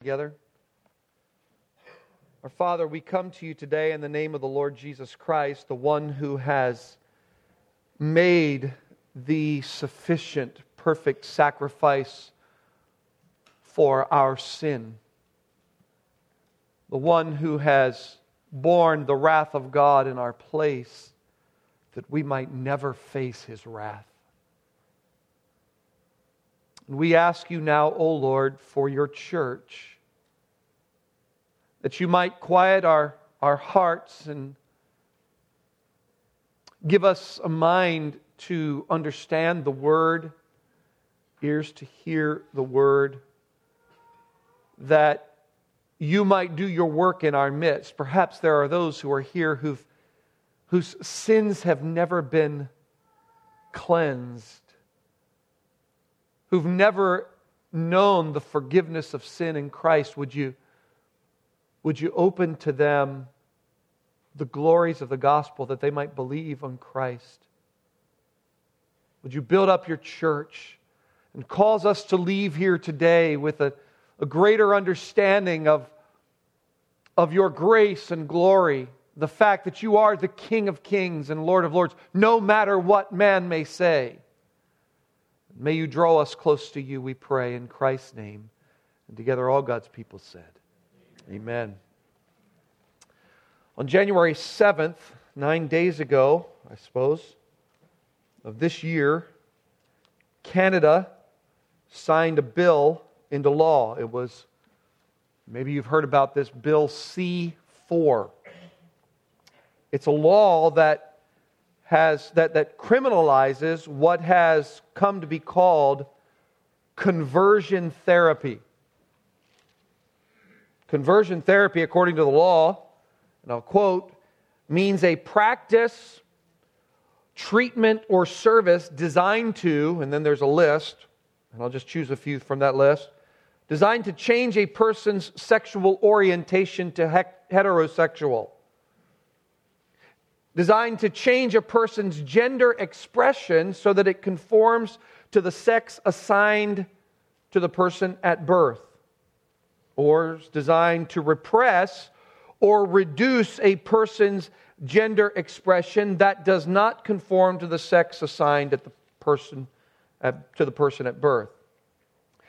together. Our Father, we come to you today in the name of the Lord Jesus Christ, the one who has made the sufficient, perfect sacrifice for our sin, the one who has borne the wrath of God in our place that we might never face his wrath. And we ask you now, O Lord, for your church, that you might quiet our, our hearts and give us a mind to understand the word, ears to hear the word, that you might do your work in our midst. Perhaps there are those who are here who've, whose sins have never been cleansed who've never known the forgiveness of sin in Christ, would you, would you open to them the glories of the gospel that they might believe on Christ? Would you build up your church and cause us to leave here today with a, a greater understanding of, of your grace and glory? The fact that you are the King of kings and Lord of lords, no matter what man may say. May you draw us close to you, we pray, in Christ's name. And together, all God's people said, Amen. On January 7th, nine days ago, I suppose, of this year, Canada signed a bill into law. It was, maybe you've heard about this, Bill C 4. It's a law that has that, that criminalizes what has come to be called conversion therapy. Conversion therapy, according to the law, and I'll quote, means a practice, treatment, or service designed to, and then there's a list, and I'll just choose a few from that list, designed to change a person's sexual orientation to heterosexual. Designed to change a person's gender expression so that it conforms to the sex assigned to the person at birth, or is designed to repress or reduce a person's gender expression that does not conform to the sex assigned at the person at, to the person at birth.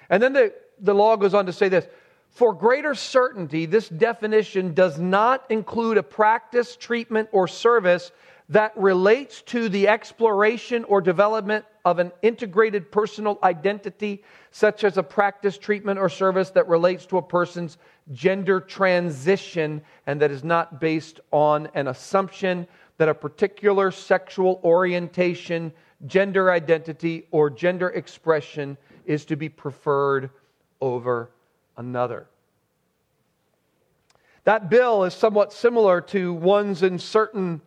And then the, the law goes on to say this for greater certainty, this definition does not include a practice, treatment, or service that relates to the exploration or development of an integrated personal identity, such as a practice, treatment, or service that relates to a person's gender transition and that is not based on an assumption that a particular sexual orientation, gender identity, or gender expression is to be preferred over another. That bill is somewhat similar to ones in certain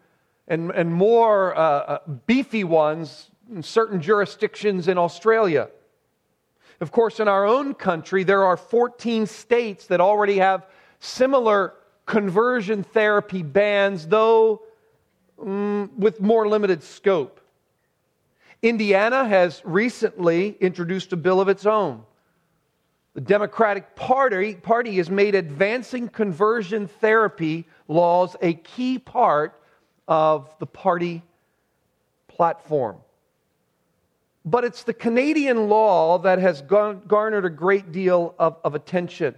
and, and more uh, uh, beefy ones in certain jurisdictions in Australia. Of course, in our own country, there are 14 states that already have similar conversion therapy bans, though mm, with more limited scope. Indiana has recently introduced a bill of its own. The Democratic Party, Party has made advancing conversion therapy laws a key part of the party platform. But it's the Canadian law that has garnered a great deal of, of attention.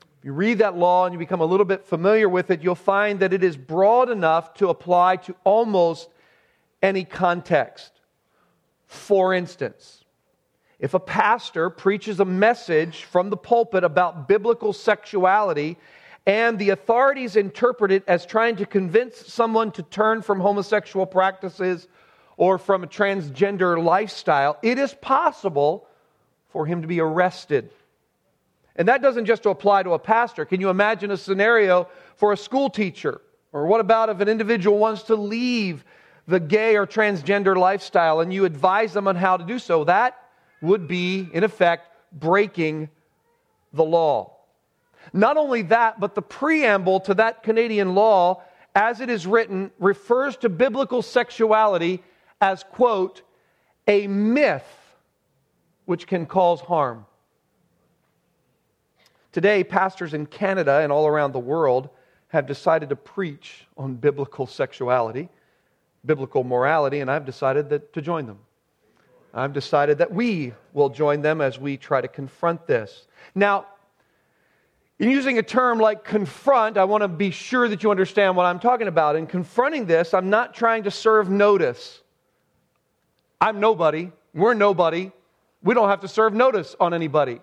If you read that law and you become a little bit familiar with it, you'll find that it is broad enough to apply to almost any context. For instance, if a pastor preaches a message from the pulpit about biblical sexuality and the authorities interpret it as trying to convince someone to turn from homosexual practices or from a transgender lifestyle, it is possible for him to be arrested. And that doesn't just apply to a pastor. Can you imagine a scenario for a school teacher? Or what about if an individual wants to leave the gay or transgender lifestyle and you advise them on how to do so? That would be, in effect, breaking the law. Not only that, but the preamble to that Canadian law, as it is written, refers to biblical sexuality as, quote, a myth which can cause harm. Today, pastors in Canada and all around the world have decided to preach on biblical sexuality, biblical morality, and I've decided that, to join them. I've decided that we will join them as we try to confront this. Now, in using a term like confront, I want to be sure that you understand what I'm talking about. In confronting this, I'm not trying to serve notice. I'm nobody. We're nobody. We don't have to serve notice on anybody.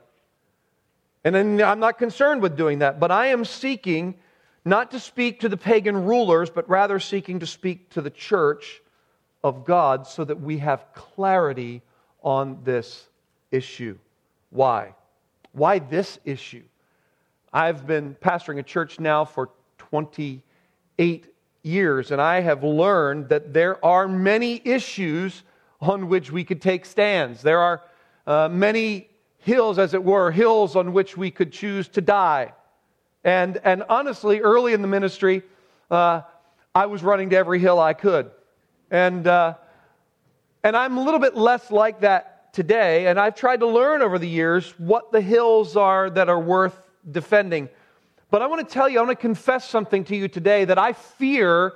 And then I'm not concerned with doing that. But I am seeking not to speak to the pagan rulers, but rather seeking to speak to the church of God so that we have clarity on this issue. Why? Why this issue? I've been pastoring a church now for 28 years, and I have learned that there are many issues on which we could take stands. There are uh, many hills, as it were, hills on which we could choose to die. And, and honestly, early in the ministry, uh, I was running to every hill I could. And, uh, and I'm a little bit less like that today, and I've tried to learn over the years what the hills are that are worth defending. But I want to tell you, I want to confess something to you today that I fear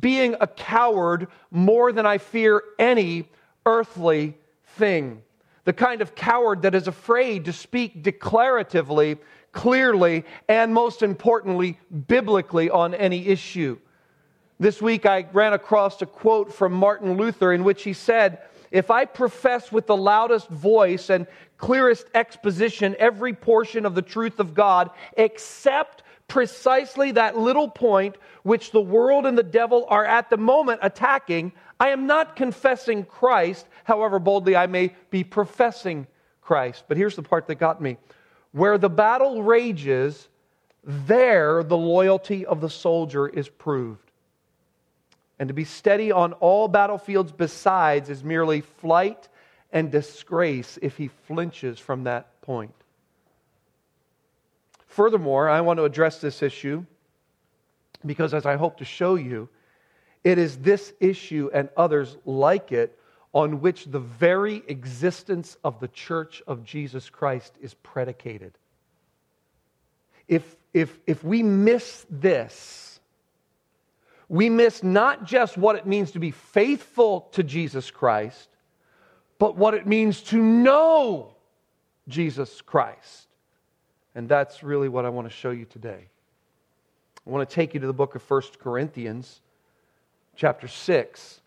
being a coward more than I fear any earthly thing. The kind of coward that is afraid to speak declaratively, clearly, and most importantly, biblically on any issue. This week I ran across a quote from Martin Luther in which he said, If I profess with the loudest voice and clearest exposition every portion of the truth of God, except precisely that little point which the world and the devil are at the moment attacking, I am not confessing Christ, however boldly I may be professing Christ. But here's the part that got me. Where the battle rages, there the loyalty of the soldier is proved. And to be steady on all battlefields besides is merely flight and disgrace if he flinches from that point. Furthermore, I want to address this issue because, as I hope to show you, it is this issue and others like it on which the very existence of the church of Jesus Christ is predicated. If, if, if we miss this, we miss not just what it means to be faithful to Jesus Christ, but what it means to know Jesus Christ. And that's really what I want to show you today. I want to take you to the book of 1 Corinthians, chapter 6.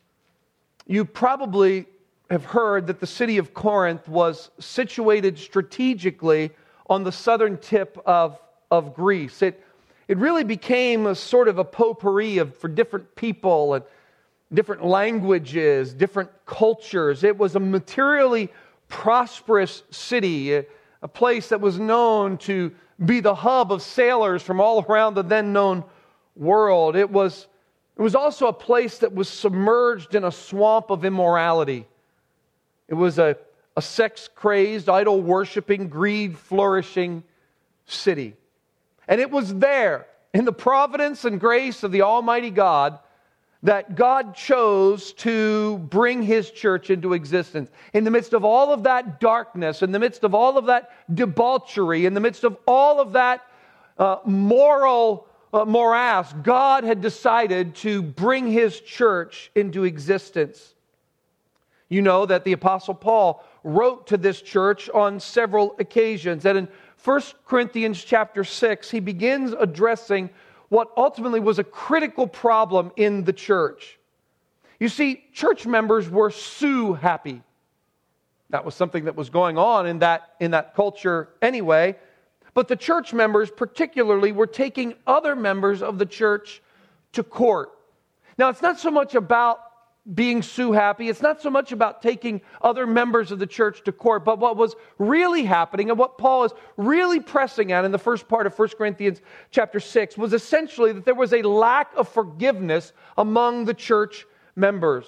You probably have heard that the city of Corinth was situated strategically on the southern tip of, of Greece. It, it really became a sort of a potpourri of, for different people and different languages, different cultures. It was a materially prosperous city, a place that was known to be the hub of sailors from all around the then known world. It was, it was also a place that was submerged in a swamp of immorality. It was a, a sex crazed, idol worshiping, greed flourishing city. And it was there, in the providence and grace of the Almighty God, that God chose to bring his church into existence. In the midst of all of that darkness, in the midst of all of that debauchery, in the midst of all of that uh, moral Uh, morass, God had decided to bring his church into existence. You know that the Apostle Paul wrote to this church on several occasions. And in 1 Corinthians chapter 6, he begins addressing what ultimately was a critical problem in the church. You see, church members were sue happy. That was something that was going on in that, in that culture anyway. But the church members, particularly, were taking other members of the church to court. Now, it's not so much about being sue happy. It's not so much about taking other members of the church to court, but what was really happening and what Paul is really pressing on in the first part of 1 Corinthians chapter 6 was essentially that there was a lack of forgiveness among the church members.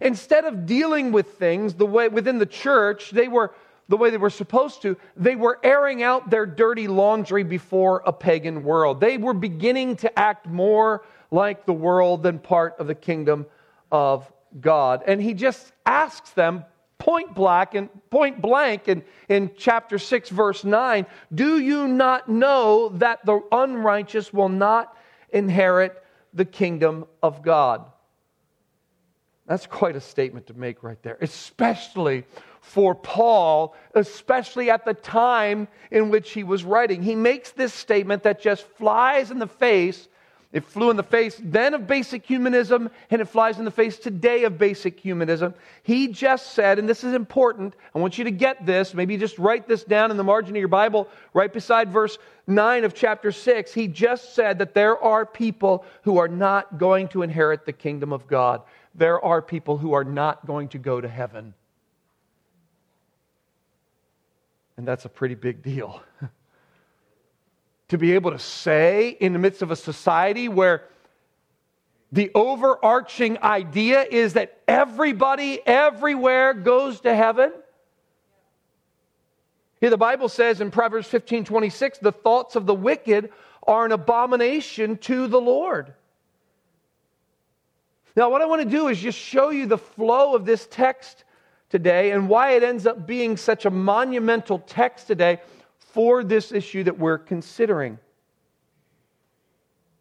Instead of dealing with things the way within the church, they were the way they were supposed to, they were airing out their dirty laundry before a pagan world. They were beginning to act more like the world than part of the kingdom of God. And he just asks them point blank and point blank in, in chapter 6 verse 9 do you not know that the unrighteous will not inherit the kingdom of god that's quite a statement to make right there especially for paul especially at the time in which he was writing he makes this statement that just flies in the face it flew in the face then of basic humanism, and it flies in the face today of basic humanism. He just said, and this is important, I want you to get this, maybe just write this down in the margin of your Bible, right beside verse 9 of chapter 6. He just said that there are people who are not going to inherit the kingdom of God. There are people who are not going to go to heaven. And that's a pretty big deal. to be able to say in the midst of a society where the overarching idea is that everybody everywhere goes to heaven. Here the Bible says in Proverbs 15 26, the thoughts of the wicked are an abomination to the Lord. Now, what I want to do is just show you the flow of this text today and why it ends up being such a monumental text today for this issue that we're considering.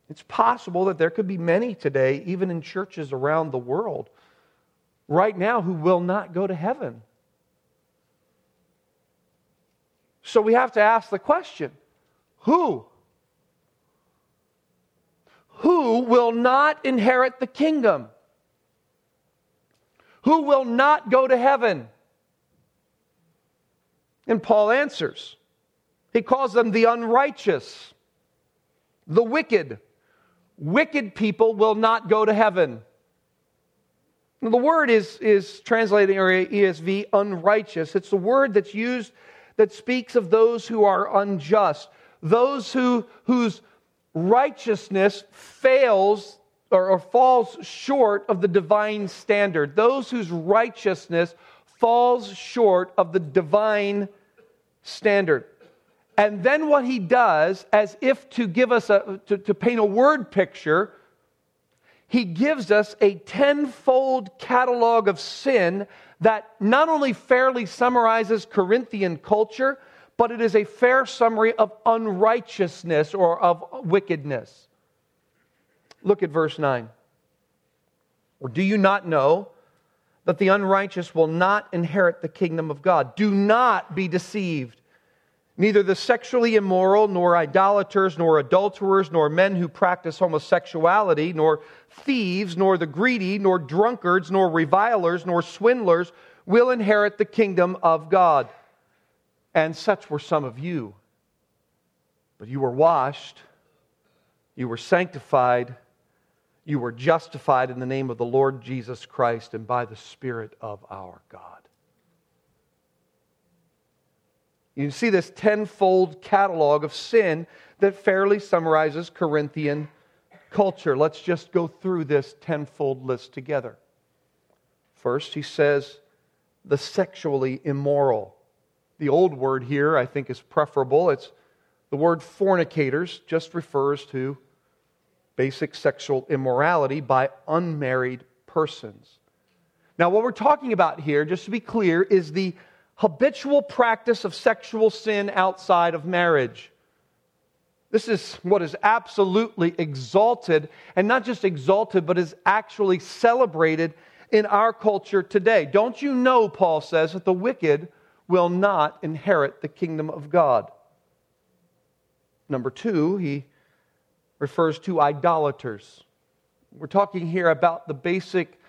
It's possible that there could be many today, even in churches around the world, right now, who will not go to heaven. So we have to ask the question who? Who will not inherit the kingdom? Who will not go to heaven? And Paul answers he calls them the unrighteous, the wicked. Wicked people will not go to heaven. The word is, is translated in ESV unrighteous. It's the word that's used that speaks of those who are unjust, those who, whose righteousness fails or, or falls short of the divine standard, those whose righteousness falls short of the divine standard. And then what he does, as if to give us a, to, to paint a word picture, he gives us a tenfold catalog of sin that not only fairly summarizes Corinthian culture, but it is a fair summary of unrighteousness or of wickedness. Look at verse 9. Or do you not know that the unrighteous will not inherit the kingdom of God? Do not be deceived. Neither the sexually immoral, nor idolaters, nor adulterers, nor men who practice homosexuality, nor thieves, nor the greedy, nor drunkards, nor revilers, nor swindlers will inherit the kingdom of God. And such were some of you. But you were washed, you were sanctified, you were justified in the name of the Lord Jesus Christ and by the Spirit of our God. You see this tenfold catalog of sin that fairly summarizes Corinthian culture. Let's just go through this tenfold list together. First, he says the sexually immoral. The old word here, I think, is preferable. It's the word fornicators, just refers to basic sexual immorality by unmarried persons. Now, what we're talking about here, just to be clear, is the habitual practice of sexual sin outside of marriage. This is what is absolutely exalted, and not just exalted, but is actually celebrated in our culture today. Don't you know, Paul says, that the wicked will not inherit the kingdom of God? Number two, he refers to idolaters. We're talking here about the basic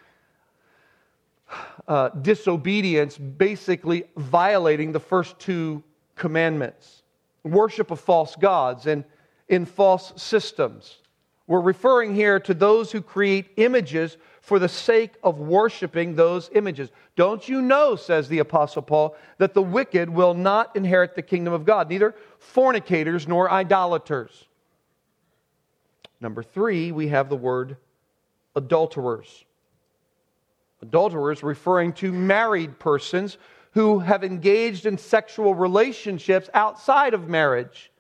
uh, disobedience, basically violating the first two commandments worship of false gods and in false systems. We're referring here to those who create images for the sake of worshiping those images. Don't you know, says the Apostle Paul, that the wicked will not inherit the kingdom of God, neither fornicators nor idolaters. Number three, we have the word adulterers. Adulterers referring to married persons who have engaged in sexual relationships outside of marriage.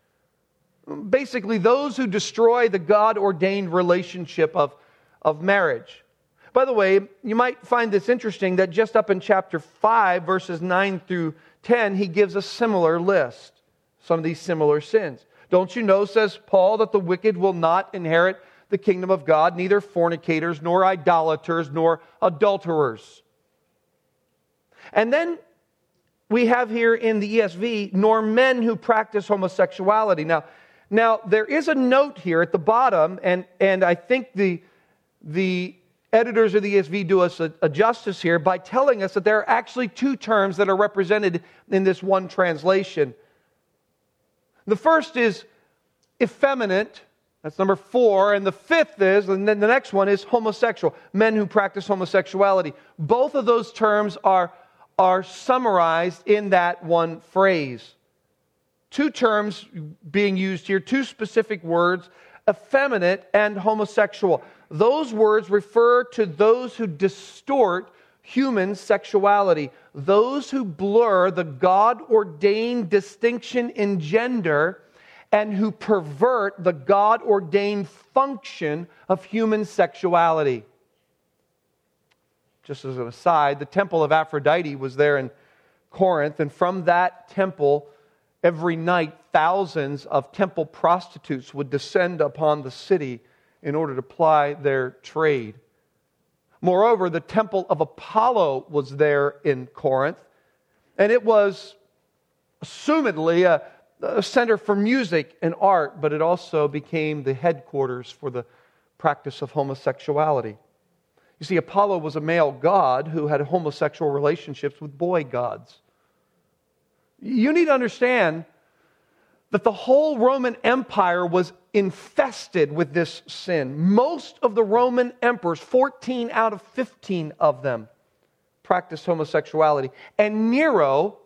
Basically, those who destroy the God ordained relationship of, of marriage. By the way, you might find this interesting that just up in chapter 5, verses 9 through 10, he gives a similar list, some of these similar sins. Don't you know, says Paul, that the wicked will not inherit the kingdom of God, neither fornicators, nor idolaters, nor adulterers. And then we have here in the ESV, nor men who practice homosexuality. Now, now there is a note here at the bottom, and, and I think the, the editors of the ESV do us a, a, justice here by telling us that there are actually two terms that are represented in this one translation. The first is effeminate, that's number four. And the fifth is, and then the next one is homosexual, men who practice homosexuality. Both of those terms are, are summarized in that one phrase. Two terms being used here, two specific words effeminate and homosexual. Those words refer to those who distort human sexuality, those who blur the God ordained distinction in gender and who pervert the God ordained function of human sexuality. Just as an aside, the temple of Aphrodite was there in Corinth, and from that temple, every night, thousands of temple prostitutes would descend upon the city in order to ply their trade. Moreover, the temple of Apollo was there in Corinth, and it was assumedly a a center for music and art, but it also became the headquarters for the practice of homosexuality. You see, Apollo was a male god who had homosexual relationships with boy gods. You need to understand that the whole Roman Empire was infested with this sin. Most of the Roman emperors, 14 out of 15 of them, practiced homosexuality. And Nero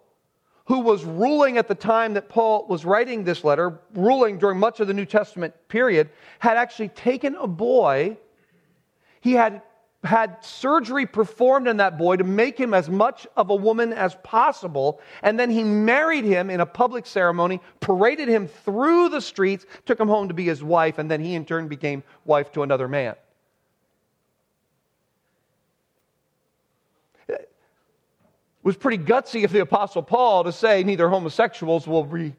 who was ruling at the time that Paul was writing this letter, ruling during much of the New Testament period, had actually taken a boy. He had had surgery performed on that boy to make him as much of a woman as possible. And then he married him in a public ceremony, paraded him through the streets, took him home to be his wife, and then he in turn became wife to another man. It was pretty gutsy of the Apostle Paul to say neither homosexuals will be,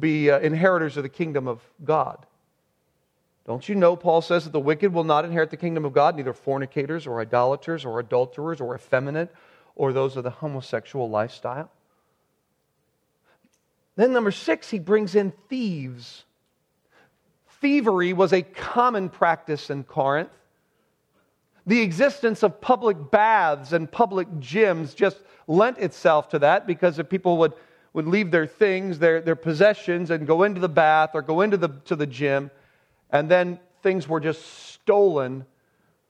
be uh, inheritors of the kingdom of God. Don't you know, Paul says that the wicked will not inherit the kingdom of God, neither fornicators or idolaters or adulterers or effeminate or those of the homosexual lifestyle? Then, number six, he brings in thieves. Thievery was a common practice in Corinth. The existence of public baths and public gyms just lent itself to that because if people would, would leave their things, their, their possessions, and go into the bath or go into the, to the gym, and then things were just stolen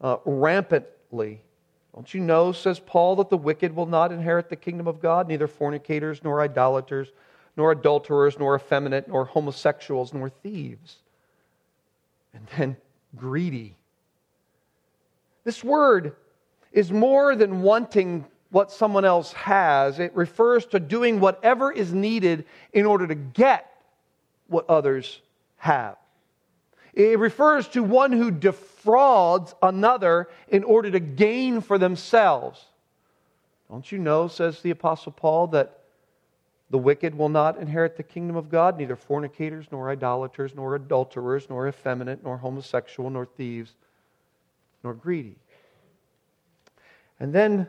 uh, rampantly. Don't you know, says Paul, that the wicked will not inherit the kingdom of God, neither fornicators, nor idolaters, nor adulterers, nor effeminate, nor homosexuals, nor thieves? And then greedy this word is more than wanting what someone else has, it refers to doing whatever is needed in order to get what others have. It refers to one who defrauds another in order to gain for themselves. Don't you know, says the Apostle Paul, that the wicked will not inherit the kingdom of God, neither fornicators, nor idolaters, nor adulterers, nor effeminate, nor homosexual, nor thieves, nor greedy. And then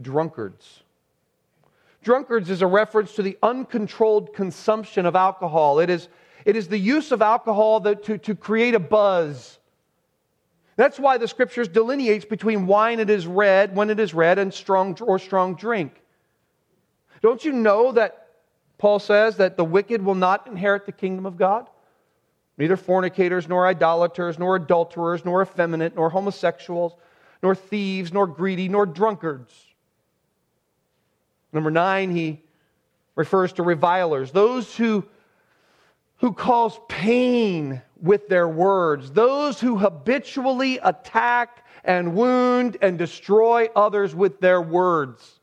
drunkards. Drunkards is a reference to the uncontrolled consumption of alcohol. It is, it is the use of alcohol that, to, to create a buzz. That's why the scriptures delineates between wine it is red, when it is red, and strong or strong drink. Don't you know that Paul says that the wicked will not inherit the kingdom of God? Neither fornicators, nor idolaters, nor adulterers, nor effeminate, nor homosexuals, nor thieves, nor greedy, nor drunkards. Number nine, he refers to revilers, those who, who cause pain with their words, those who habitually attack and wound and destroy others with their words.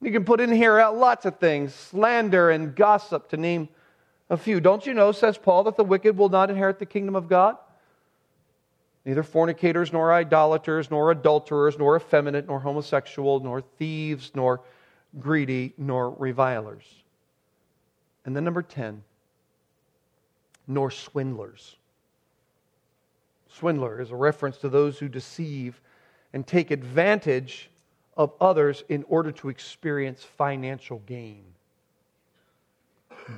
You can put in here lots of things slander and gossip, to name a few. Don't you know, says Paul, that the wicked will not inherit the kingdom of God? neither fornicators, nor idolaters, nor adulterers, nor effeminate, nor homosexual, nor thieves, nor greedy, nor revilers. And then number 10, nor swindlers. Swindler is a reference to those who deceive and take advantage of others in order to experience financial gain.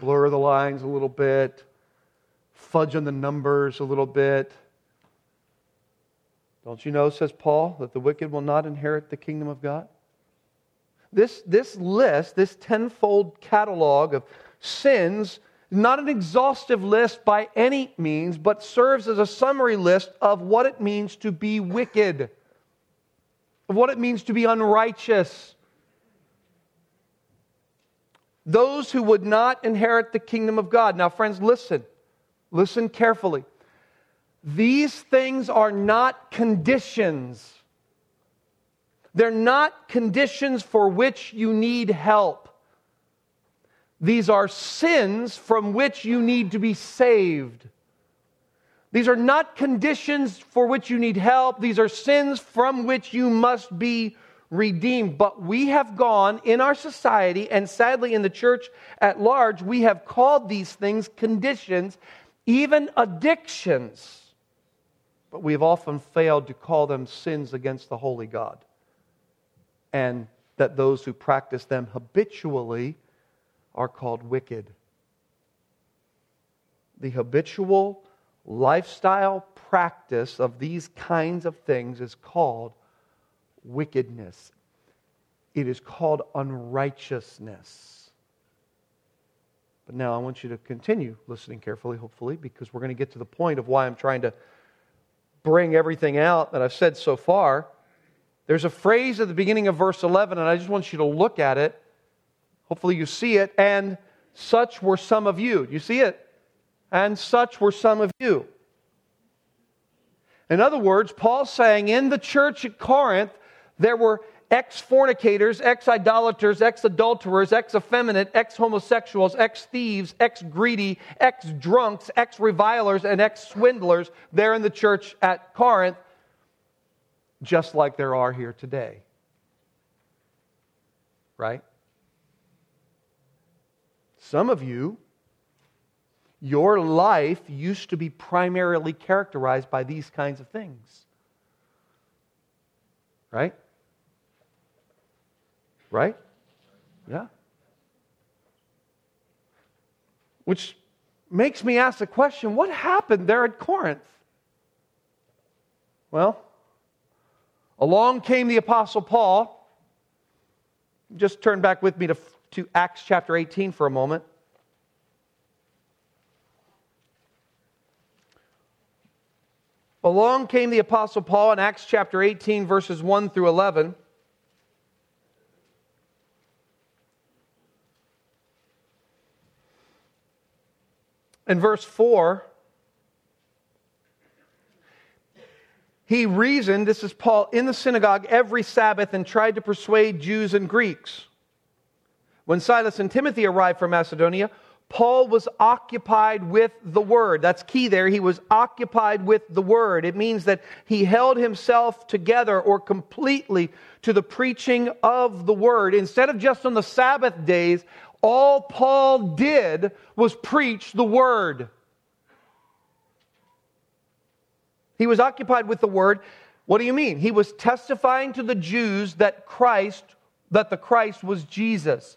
Blur the lines a little bit, fudge on the numbers a little bit. Don't you know, says Paul, that the wicked will not inherit the kingdom of God? This, this list, this tenfold catalog of sins, not an exhaustive list by any means, but serves as a summary list of what it means to be wicked, of what it means to be unrighteous. Those who would not inherit the kingdom of God. Now, friends, listen. Listen carefully. These things are not conditions. They're not conditions for which you need help. These are sins from which you need to be saved. These are not conditions for which you need help. These are sins from which you must be redeemed. But we have gone in our society, and sadly in the church at large, we have called these things conditions, even addictions. But we have often failed to call them sins against the holy God. And that those who practice them habitually are called wicked. The habitual lifestyle practice of these kinds of things is called wickedness. It is called unrighteousness. But now I want you to continue listening carefully, hopefully, because we're going to get to the point of why I'm trying to bring everything out that I've said so far. There's a phrase at the beginning of verse 11, and I just want you to look at it Hopefully you see it. And such were some of you. You see it? And such were some of you. In other words, Paul's saying in the church at Corinth, there were ex fornicators, ex idolaters, ex adulterers, ex effeminate, ex homosexuals, ex thieves, ex greedy, ex drunks, ex revilers, and ex swindlers there in the church at Corinth, just like there are here today. Right? Some of you, your life used to be primarily characterized by these kinds of things. Right? Right? Yeah. Which makes me ask the question what happened there at Corinth? Well, along came the Apostle Paul. Just turn back with me to to Acts chapter 18 for a moment. Along came the Apostle Paul in Acts chapter 18, verses 1 through 11. In verse 4, he reasoned, this is Paul, in the synagogue every Sabbath and tried to persuade Jews and Greeks. When Silas and Timothy arrived from Macedonia, Paul was occupied with the word. That's key there. He was occupied with the word. It means that he held himself together or completely to the preaching of the word. Instead of just on the Sabbath days, all Paul did was preach the word. He was occupied with the word. What do you mean? He was testifying to the Jews that Christ, that the Christ was Jesus.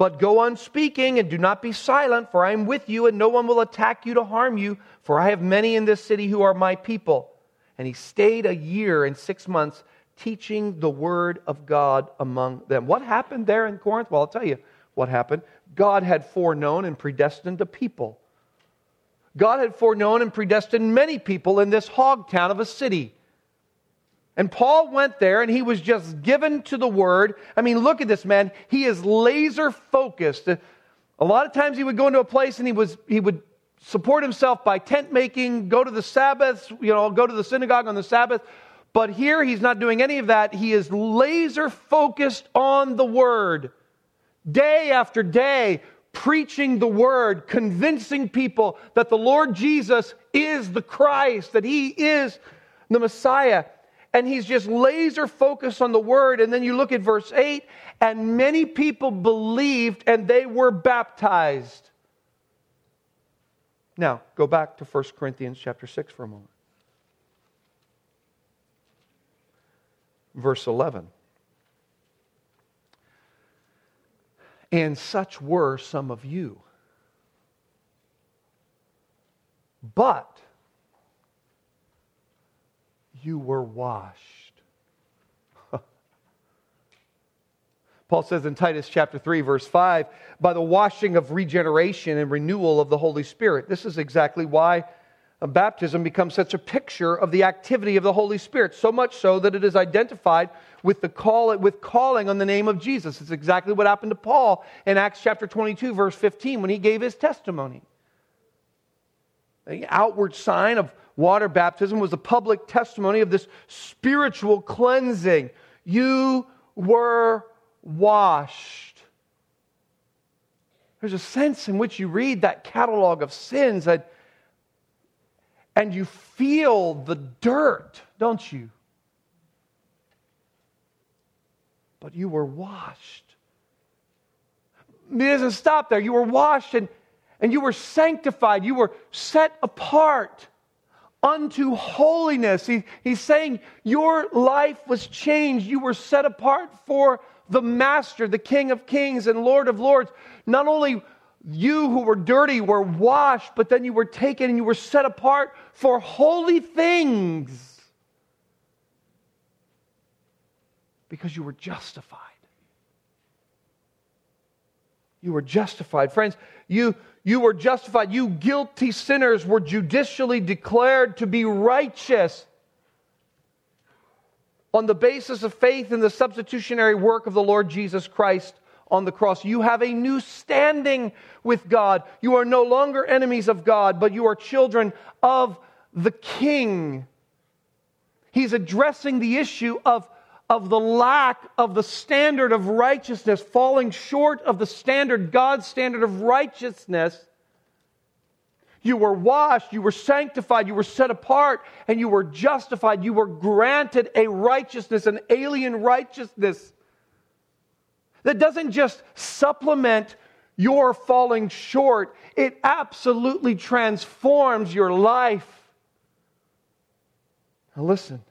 But go on speaking and do not be silent, for I am with you, and no one will attack you to harm you, for I have many in this city who are my people. And he stayed a year and six months teaching the word of God among them. What happened there in Corinth? Well, I'll tell you what happened. God had foreknown and predestined a people. God had foreknown and predestined many people in this hog town of a city. And Paul went there and he was just given to the word. I mean, look at this man. He is laser focused. A lot of times he would go into a place and he was he would support himself by tent making, go to the Sabbath, you know, go to the synagogue on the Sabbath. But here he's not doing any of that. He is laser focused on the word. Day after day, preaching the word, convincing people that the Lord Jesus is the Christ, that he is the Messiah. And he's just laser focused on the word. And then you look at verse 8, and many people believed and they were baptized. Now, go back to 1 Corinthians chapter 6 for a moment. Verse 11. And such were some of you. But you were washed. Paul says in Titus chapter 3, verse 5, by the washing of regeneration and renewal of the Holy Spirit. This is exactly why baptism becomes such a picture of the activity of the Holy Spirit, so much so that it is identified with the call with calling on the name of Jesus. It's exactly what happened to Paul in Acts chapter 22 verse 15 when he gave his testimony. The outward sign of water baptism was a public testimony of this spiritual cleansing. You were washed. There's a sense in which you read that catalog of sins that and you feel the dirt, don't you? But you were washed. It doesn't stop there. You were washed and, and you were sanctified. You were set apart unto holiness. He, he's saying your life was changed. You were set apart for the Master, the King of Kings and Lord of Lords. Not only you who were dirty were washed, but then you were taken and you were set apart for holy things because you were justified. You were justified. Friends, you, you were justified. You guilty sinners were judicially declared to be righteous on the basis of faith in the substitutionary work of the Lord Jesus Christ on the cross. You have a new standing with God. You are no longer enemies of God, but you are children of the King. He's addressing the issue of, of the lack of the standard of righteousness, falling short of the standard, God's standard of righteousness. You were washed, you were sanctified, you were set apart, and you were justified. You were granted a righteousness, an alien righteousness that doesn't just supplement your falling short, it absolutely transforms your life. Now, listen.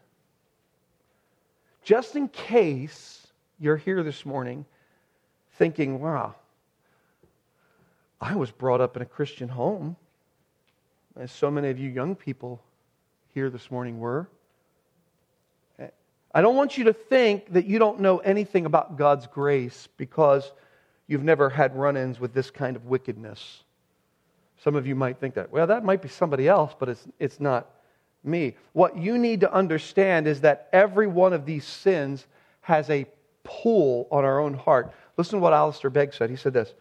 Just in case you're here this morning thinking, wow, I was brought up in a Christian home, as so many of you young people here this morning were. I don't want you to think that you don't know anything about God's grace because you've never had run ins with this kind of wickedness. Some of you might think that, well, that might be somebody else, but it's, it's not me. What you need to understand is that every one of these sins has a pull on our own heart. Listen to what Alistair Begg said. He said this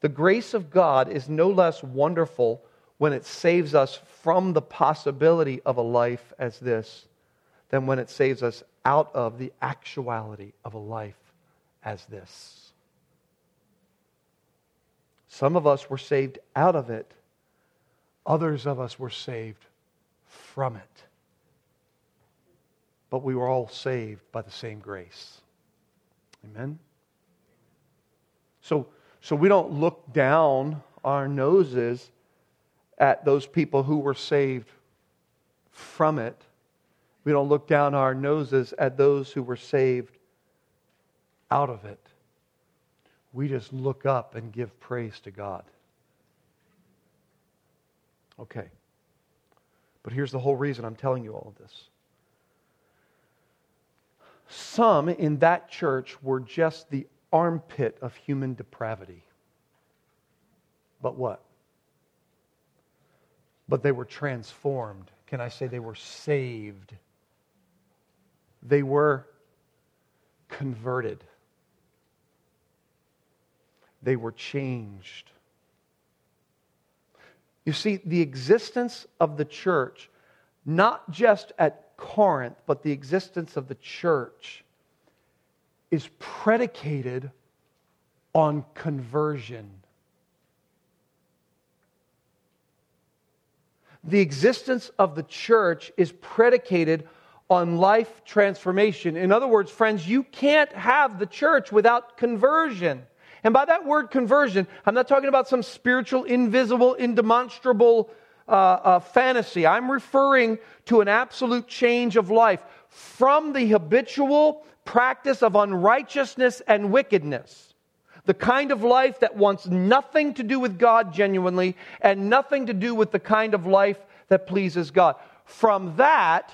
The grace of God is no less wonderful when it saves us from the possibility of a life as this than when it saves us out of the actuality of a life as this. Some of us were saved out of it, others of us were saved from it. But we were all saved by the same grace. Amen? So, so we don't look down our noses at those people who were saved from it we don't look down our noses at those who were saved out of it. We just look up and give praise to God. Okay. But here's the whole reason I'm telling you all of this. Some in that church were just the armpit of human depravity. But what? but they were transformed. Can I say they were saved? They were converted. They were changed. You see, the existence of the church, not just at Corinth, but the existence of the church, is predicated on conversion. The existence of the church is predicated on life transformation. In other words, friends, you can't have the church without conversion. And by that word conversion, I'm not talking about some spiritual, invisible, indemonstrable uh, uh, fantasy. I'm referring to an absolute change of life from the habitual practice of unrighteousness and wickedness. The kind of life that wants nothing to do with God genuinely and nothing to do with the kind of life that pleases God. From that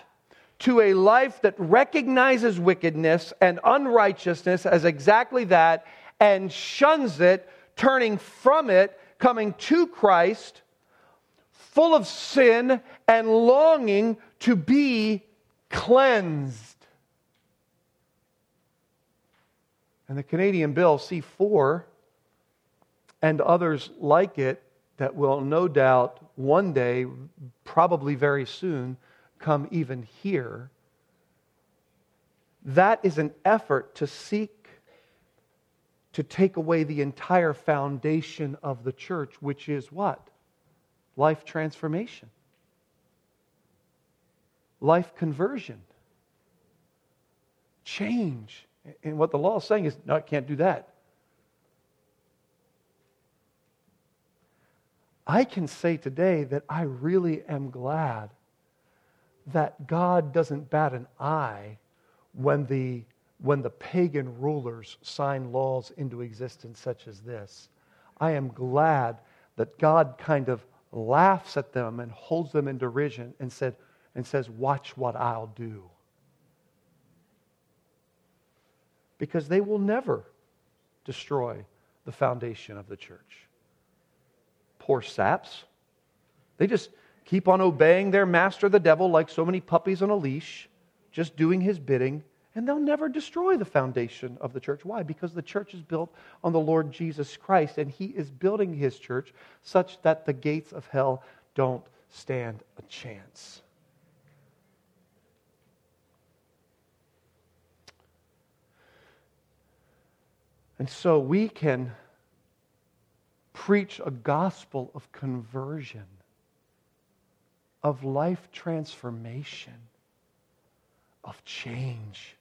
to a life that recognizes wickedness and unrighteousness as exactly that and shuns it, turning from it, coming to Christ, full of sin and longing to be cleansed. And the Canadian Bill C4 and others like it that will no doubt one day, probably very soon, come even here. That is an effort to seek to take away the entire foundation of the church, which is what? Life transformation, life conversion, change. And what the law is saying is, no, I can't do that. I can say today that I really am glad that God doesn't bat an eye when the when the pagan rulers sign laws into existence such as this. I am glad that God kind of laughs at them and holds them in derision and, said, and says, Watch what I'll do. Because they will never destroy the foundation of the church. Poor saps. They just keep on obeying their master, the devil, like so many puppies on a leash, just doing his bidding and they'll never destroy the foundation of the church. Why? Because the church is built on the Lord Jesus Christ, and He is building His church such that the gates of hell don't stand a chance. And so we can preach a gospel of conversion, of life transformation, of change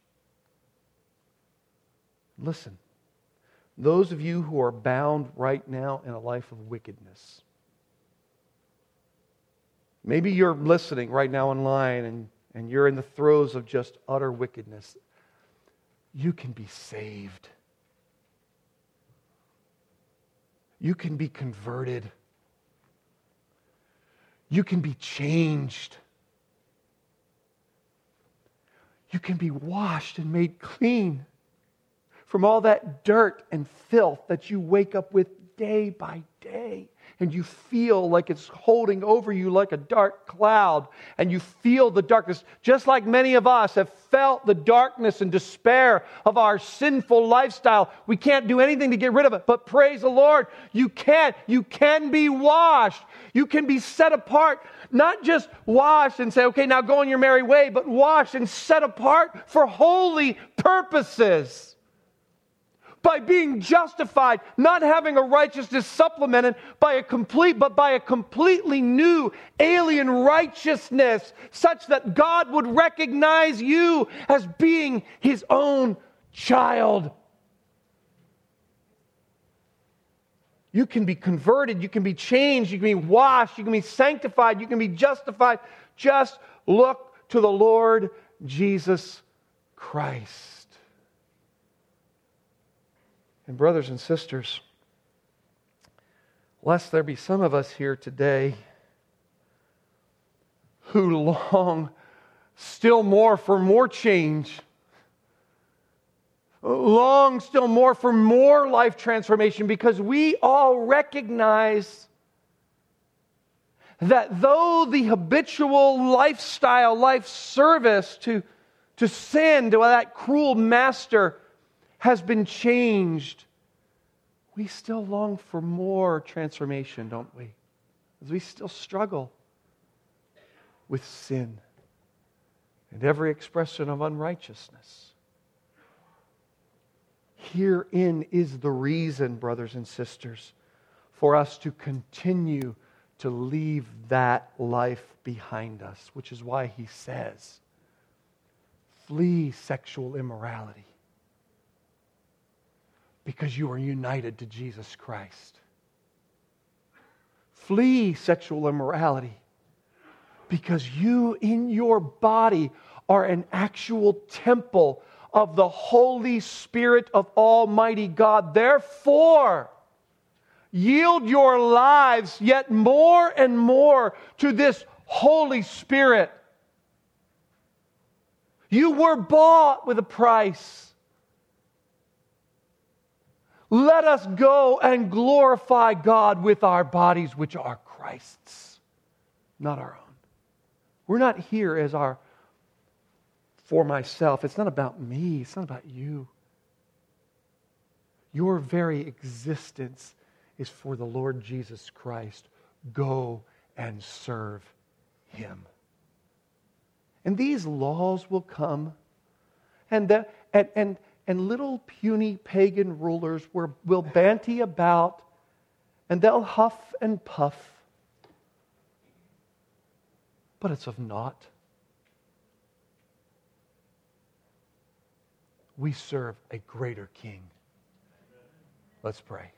Listen, those of you who are bound right now in a life of wickedness, maybe you're listening right now online and, and you're in the throes of just utter wickedness. You can be saved. You can be converted. You can be changed. You can be washed and made clean from all that dirt and filth that you wake up with day by day. And you feel like it's holding over you like a dark cloud. And you feel the darkness, just like many of us have felt the darkness and despair of our sinful lifestyle. We can't do anything to get rid of it. But praise the Lord, you can. You can be washed. You can be set apart. Not just washed and say, okay, now go on your merry way, but washed and set apart for holy purposes by being justified, not having a righteousness supplemented by a complete, but by a completely new alien righteousness, such that God would recognize you as being his own child. You can be converted, you can be changed, you can be washed, you can be sanctified, you can be justified. Just look to the Lord Jesus Christ. And, brothers and sisters, lest there be some of us here today who long still more for more change, long still more for more life transformation, because we all recognize that though the habitual lifestyle, life service to, to sin, to that cruel master, has been changed, we still long for more transformation, don't we? As we still struggle with sin and every expression of unrighteousness. Herein is the reason, brothers and sisters, for us to continue to leave that life behind us, which is why he says, flee sexual immorality because you are united to Jesus Christ. Flee sexual immorality because you in your body are an actual temple of the Holy Spirit of Almighty God. Therefore, yield your lives yet more and more to this Holy Spirit. You were bought with a price. Let us go and glorify God with our bodies, which are Christ's, not our own. We're not here as our for myself. It's not about me, it's not about you. Your very existence is for the Lord Jesus Christ. Go and serve him. And these laws will come, and, the, and, and, and little puny pagan rulers will, will banty about, and they'll huff and puff. But it's of naught. We serve a greater king. Let's pray.